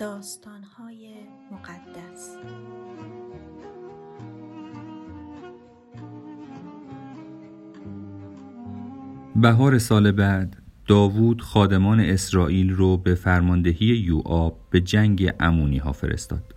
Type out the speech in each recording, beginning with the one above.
داستانهای مقدس بهار سال بعد داوود خادمان اسرائیل رو به فرماندهی یوآب به جنگ امونی ها فرستاد.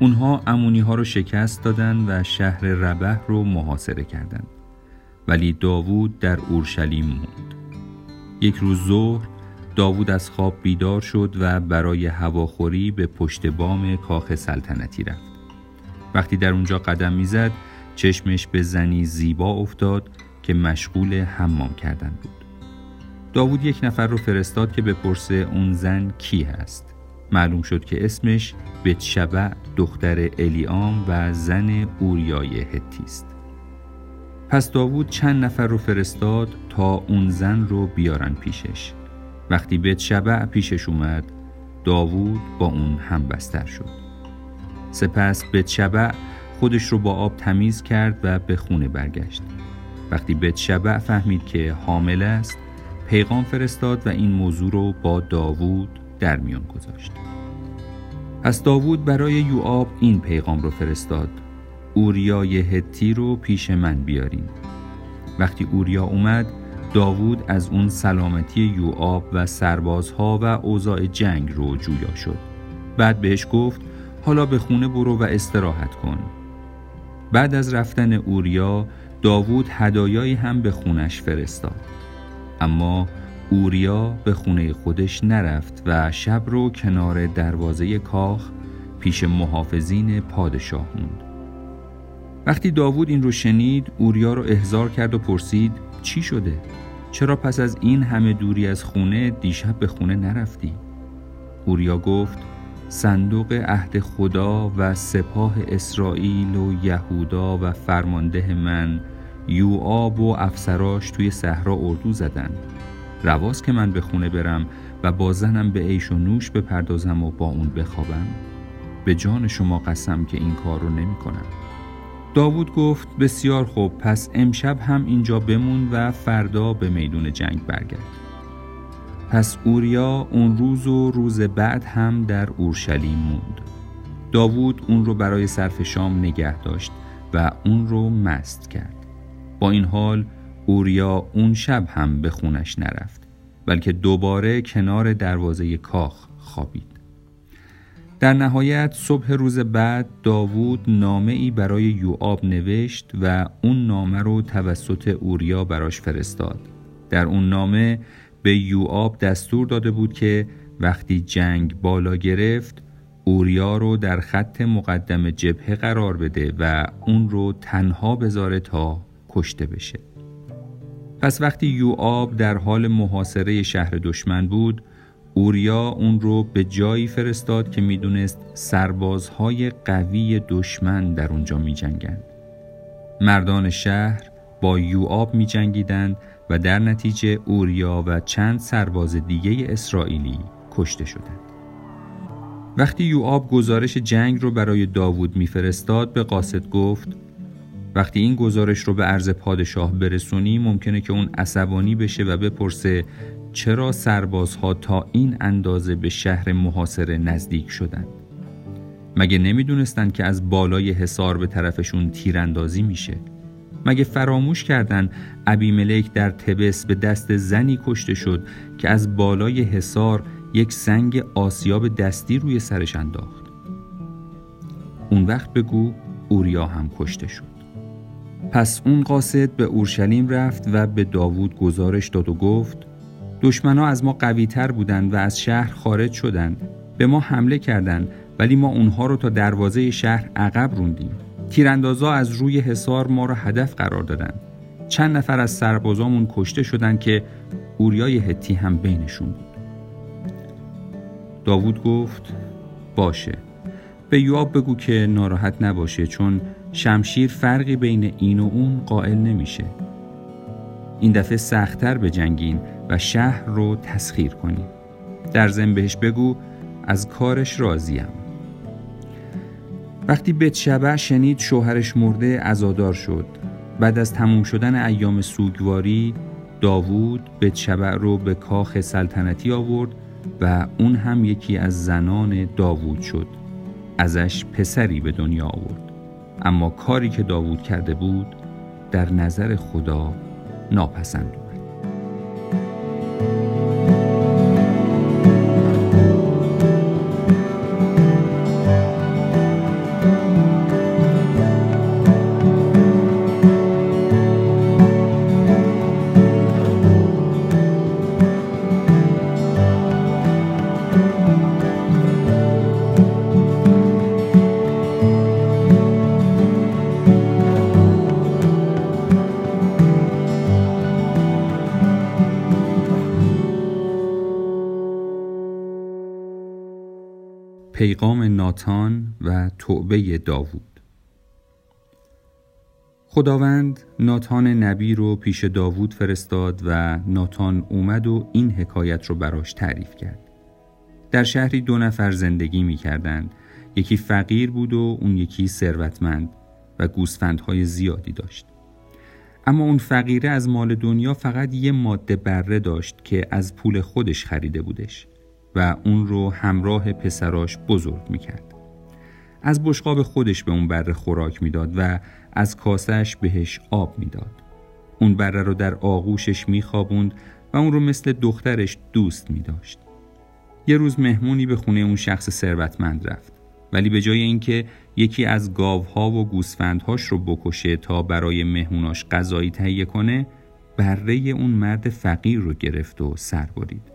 اونها امونی ها رو شکست دادن و شهر ربه رو محاصره کردند. ولی داوود در اورشلیم موند. یک روز ظهر داوود از خواب بیدار شد و برای هواخوری به پشت بام کاخ سلطنتی رفت. وقتی در اونجا قدم می‌زد چشمش به زنی زیبا افتاد که مشغول حمام کردن بود. داوود یک نفر رو فرستاد که بپرسه اون زن کی هست. معلوم شد که اسمش بتشبع دختر الیام و زن اوریای هتی است. پس داوود چند نفر رو فرستاد تا اون زن رو بیارن پیشش. وقتی بیت شبع پیشش اومد داوود با اون هم بستر شد. سپس بیت شبع خودش رو با آب تمیز کرد و به خونه برگشت. وقتی بیت شبع فهمید که حامل است پیغام فرستاد و این موضوع رو با داوود در میان گذاشت. پس داوود برای یوآب این پیغام رو فرستاد اوریای هتی رو پیش من بیارین. وقتی اوریا اومد داوود از اون سلامتی یوآب و سربازها و اوضاع جنگ رو جویا شد. بعد بهش گفت حالا به خونه برو و استراحت کن. بعد از رفتن اوریا داوود هدایایی هم به خونش فرستاد. اما اوریا به خونه خودش نرفت و شب رو کنار دروازه کاخ پیش محافظین پادشاه موند. وقتی داوود این رو شنید اوریا رو احضار کرد و پرسید چی شده؟ چرا پس از این همه دوری از خونه دیشب به خونه نرفتی؟ اوریا گفت صندوق عهد خدا و سپاه اسرائیل و یهودا و فرمانده من یوآب و افسراش توی صحرا اردو زدن رواست که من به خونه برم و با زنم به عیش و نوش بپردازم و با اون بخوابم به جان شما قسم که این کار رو نمی کنم داوود گفت بسیار خوب پس امشب هم اینجا بمون و فردا به میدون جنگ برگرد. پس اوریا اون روز و روز بعد هم در اورشلیم موند. داوود اون رو برای صرف شام نگه داشت و اون رو مست کرد. با این حال اوریا اون شب هم به خونش نرفت بلکه دوباره کنار دروازه کاخ خوابید. در نهایت صبح روز بعد داوود نامه ای برای یوآب نوشت و اون نامه رو توسط اوریا براش فرستاد. در اون نامه به یوآب دستور داده بود که وقتی جنگ بالا گرفت اوریا رو در خط مقدم جبهه قرار بده و اون رو تنها بذاره تا کشته بشه. پس وقتی یوآب در حال محاصره شهر دشمن بود اوریا اون رو به جایی فرستاد که می‌دونست سربازهای قوی دشمن در اونجا می جنگن. مردان شهر با یوآب می جنگیدن و در نتیجه اوریا و چند سرباز دیگه اسرائیلی کشته شدند. وقتی یوآب گزارش جنگ رو برای داوود میفرستاد به قاصد گفت وقتی این گزارش رو به عرض پادشاه برسونی ممکنه که اون عصبانی بشه و بپرسه چرا سربازها تا این اندازه به شهر محاصره نزدیک شدند؟ مگه نمی‌دونستند که از بالای حصار به طرفشون تیراندازی میشه؟ مگه فراموش کردن ابی ملک در تبس به دست زنی کشته شد که از بالای حصار یک سنگ آسیاب دستی روی سرش انداخت؟ اون وقت بگو اوریا هم کشته شد. پس اون قاصد به اورشلیم رفت و به داوود گزارش داد و گفت دشمنا از ما قوی تر بودند و از شهر خارج شدند. به ما حمله کردند ولی ما اونها رو تا دروازه شهر عقب روندیم. تیراندازا از روی حصار ما را هدف قرار دادند. چند نفر از سربازامون کشته شدند که اوریای هتی هم بینشون بود. داوود گفت باشه. به یواب بگو که ناراحت نباشه چون شمشیر فرقی بین این و اون قائل نمیشه. این دفعه سختتر جنگین و شهر رو تسخیر کنیم. در زن بهش بگو از کارش راضیم. وقتی بتشبع شنید شوهرش مرده ازادار شد. بعد از تموم شدن ایام سوگواری داوود بتشبع رو به کاخ سلطنتی آورد و اون هم یکی از زنان داوود شد. ازش پسری به دنیا آورد. اما کاری که داوود کرده بود در نظر خدا ناپسند. پیغام ناتان و توبه داوود خداوند ناتان نبی رو پیش داوود فرستاد و ناتان اومد و این حکایت رو براش تعریف کرد. در شهری دو نفر زندگی می کردند. یکی فقیر بود و اون یکی ثروتمند و گوسفندهای زیادی داشت. اما اون فقیره از مال دنیا فقط یه ماده بره داشت که از پول خودش خریده بودش. و اون رو همراه پسراش بزرگ می‌کرد. از بشقاب خودش به اون بره خوراک می‌داد و از کاسش بهش آب می‌داد. اون بره رو در آغوشش میخوابوند و اون رو مثل دخترش دوست می داشت. یه روز مهمونی به خونه اون شخص ثروتمند رفت ولی به جای اینکه یکی از گاوها و گوسفندهاش رو بکشه تا برای مهموناش غذایی تهیه کنه بره اون مرد فقیر رو گرفت و سر برید.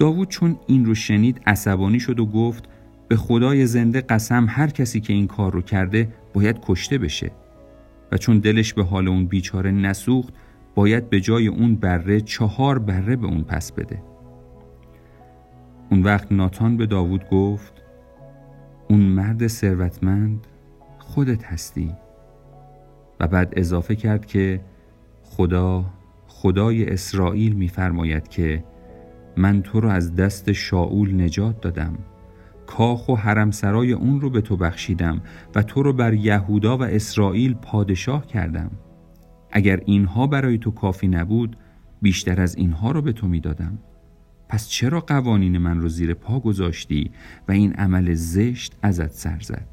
داوود چون این رو شنید عصبانی شد و گفت به خدای زنده قسم هر کسی که این کار رو کرده باید کشته بشه. و چون دلش به حال اون بیچاره نسوخت باید به جای اون بره چهار بره به اون پس بده. اون وقت ناتان به داوود گفت اون مرد ثروتمند خودت هستی. و بعد اضافه کرد که خدا خدای اسرائیل میفرماید که من تو رو از دست شاول نجات دادم. کاخ و حرمسرای اون رو به تو بخشیدم و تو رو بر یهودا و اسرائیل پادشاه کردم. اگر اینها برای تو کافی نبود بیشتر از اینها رو به تو می‌دادم. پس چرا قوانین من رو زیر پا گذاشتی و این عمل زشت ازت سر زد؟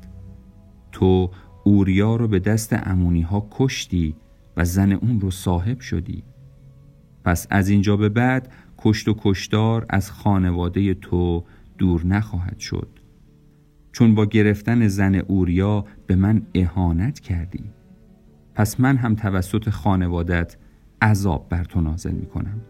تو اوریا رو به دست امونی ها کشتی و زن اون رو صاحب شدی. پس از اینجا به بعد کشت و کشتار از خانواده تو دور نخواهد شد. چون با گرفتن زن اوریا به من اهانت کردی پس من هم توسط خانوادت عذاب بر تو نازل می کنم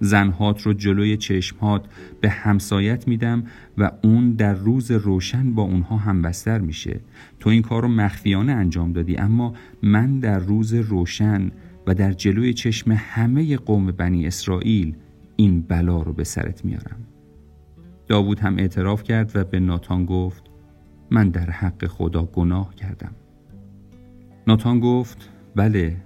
زنهات رو جلوی چشمهات به همسایت میدم و اون در روز روشن با اونها همبستر میشه. تو این کار رو مخفیانه انجام دادی اما من در روز روشن و در جلوی چشم همه قوم بنی اسرائیل این بلا رو به سرت میارم. داوود هم اعتراف کرد و به ناتان گفت من در حق خدا گناه کردم. ناتان گفت بله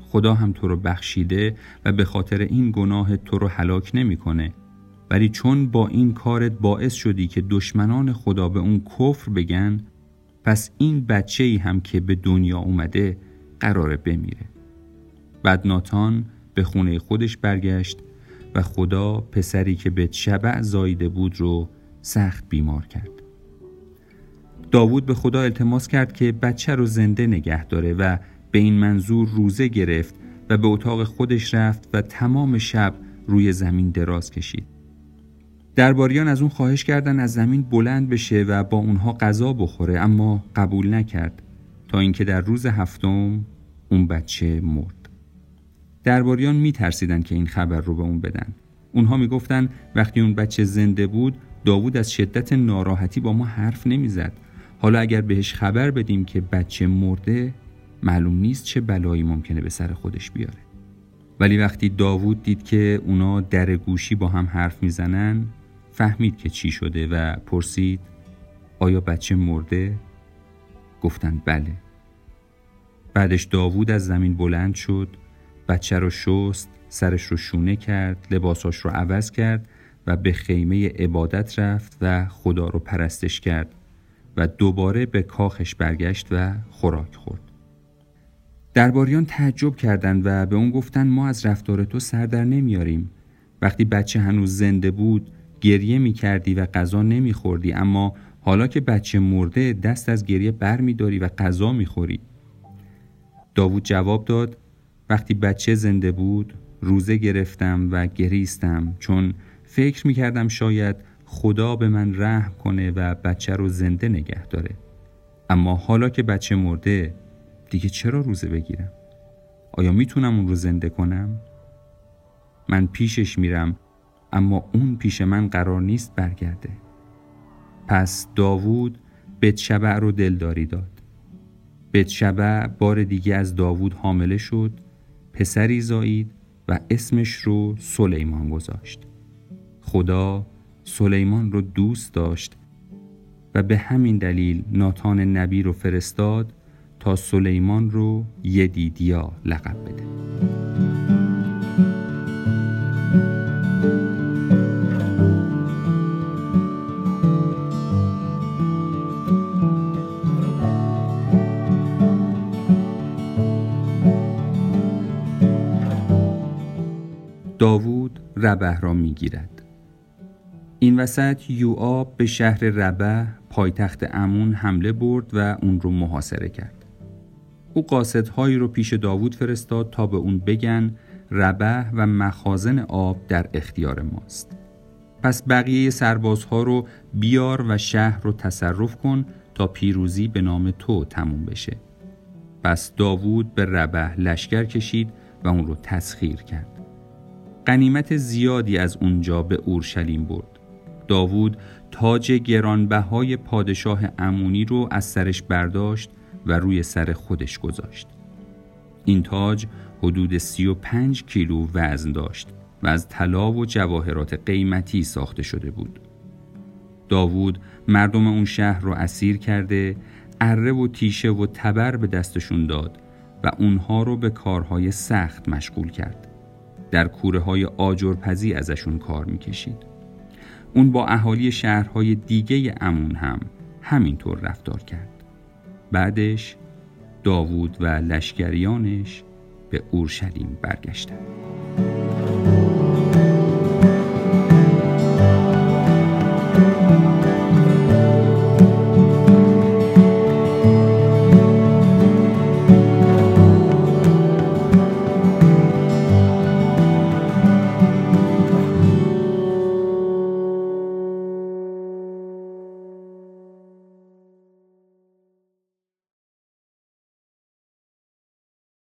خدا هم تو رو بخشیده و به خاطر این گناه تو رو حلاک نمی‌کنه. ولی چون با این کارت باعث شدی که دشمنان خدا به اون کفر بگن پس این بچه ای هم که به دنیا اومده قراره بمیره. بعد ناتان به خونه خودش برگشت و خدا پسری که به شبع زایده بود رو سخت بیمار کرد. داوود به خدا التماس کرد که بچه رو زنده نگه داره و به این منظور روزه گرفت و به اتاق خودش رفت و تمام شب روی زمین دراز کشید. درباریان از اون خواهش کردن از زمین بلند بشه و با اونها غذا بخوره اما قبول نکرد تا اینکه در روز هفتم اون بچه مرد. درباریان میترسیدن که این خبر رو به اون بدن. اونها می‌گفتن وقتی اون بچه زنده بود داوود از شدت ناراحتی با ما حرف نمی‌زد. حالا اگر بهش خبر بدیم که بچه مرده معلوم نیست چه بلایی ممکنه به سر خودش بیاره. ولی وقتی داوود دید که اونا در گوشی با هم حرف می‌زنن فهمید که چی شده و پرسید آیا بچه مرده؟ گفتند بله. بعدش داوود از زمین بلند شد بچه رو شست سرش رو شونه کرد لباساش رو عوض کرد و به خیمه عبادت رفت و خدا رو پرستش کرد و دوباره به کاخش برگشت و خوراک خورد. درباریان تعجب کردند و به اون گفتن ما از رفتار تو سر در نمیاریم. وقتی بچه هنوز زنده بود گریه می کردی و غذا نمی خوردی اما حالا که بچه مرده دست از گریه بر می داری و غذا می خوری داوود جواب داد وقتی بچه زنده بود روزه گرفتم و گریستم چون فکر می کردم شاید خدا به من رحم کنه و بچه رو زنده نگه داره اما حالا که بچه مرده دیگه چرا روزه بگیرم؟ آیا می‌تونم اون رو زنده کنم؟ من پیشش میرم اما اون پیش من قرار نیست برگرده پس داوود بتشبع رو دلداری داد بتشبع بار دیگه از داوود حامله شد پسری زایید و اسمش رو سلیمان گذاشت. خدا سلیمان رو دوست داشت و به همین دلیل ناتان نبی رو فرستاد تا سلیمان رو یدیدیا لقب بده. ربه را می‌گیرد. این وسط یوآب به شهر ربه پایتخت امون حمله برد و اون رو محاصره کرد. او قاصدهایی رو پیش داوود فرستاد تا به اون بگن ربه و مخازن آب در اختیار ماست. پس بقیه سربازها رو بیار و شهر رو تصرف کن تا پیروزی به نام تو تموم بشه. پس داوود به ربه لشکر کشید و اون رو تسخیر کرد. قنیمت زیادی از اونجا به اورشلیم برد. داوود تاج گرانبهای پادشاه امونی رو از سرش برداشت و روی سر خودش گذاشت. این تاج حدود 35 کیلو وزن داشت و از طلا و جواهرات قیمتی ساخته شده بود. داوود مردم اون شهر رو اسیر کرده اره و تیشه و تبر به دستشون داد و اونها رو به کارهای سخت مشغول کرد. در کوره های آجرپزی ازشون کار می‌کشید. اون با اهالی شهرهای دیگه امون هم همینطور رفتار کرد. بعدش داوود و لشکریانش به اورشلیم برگشتند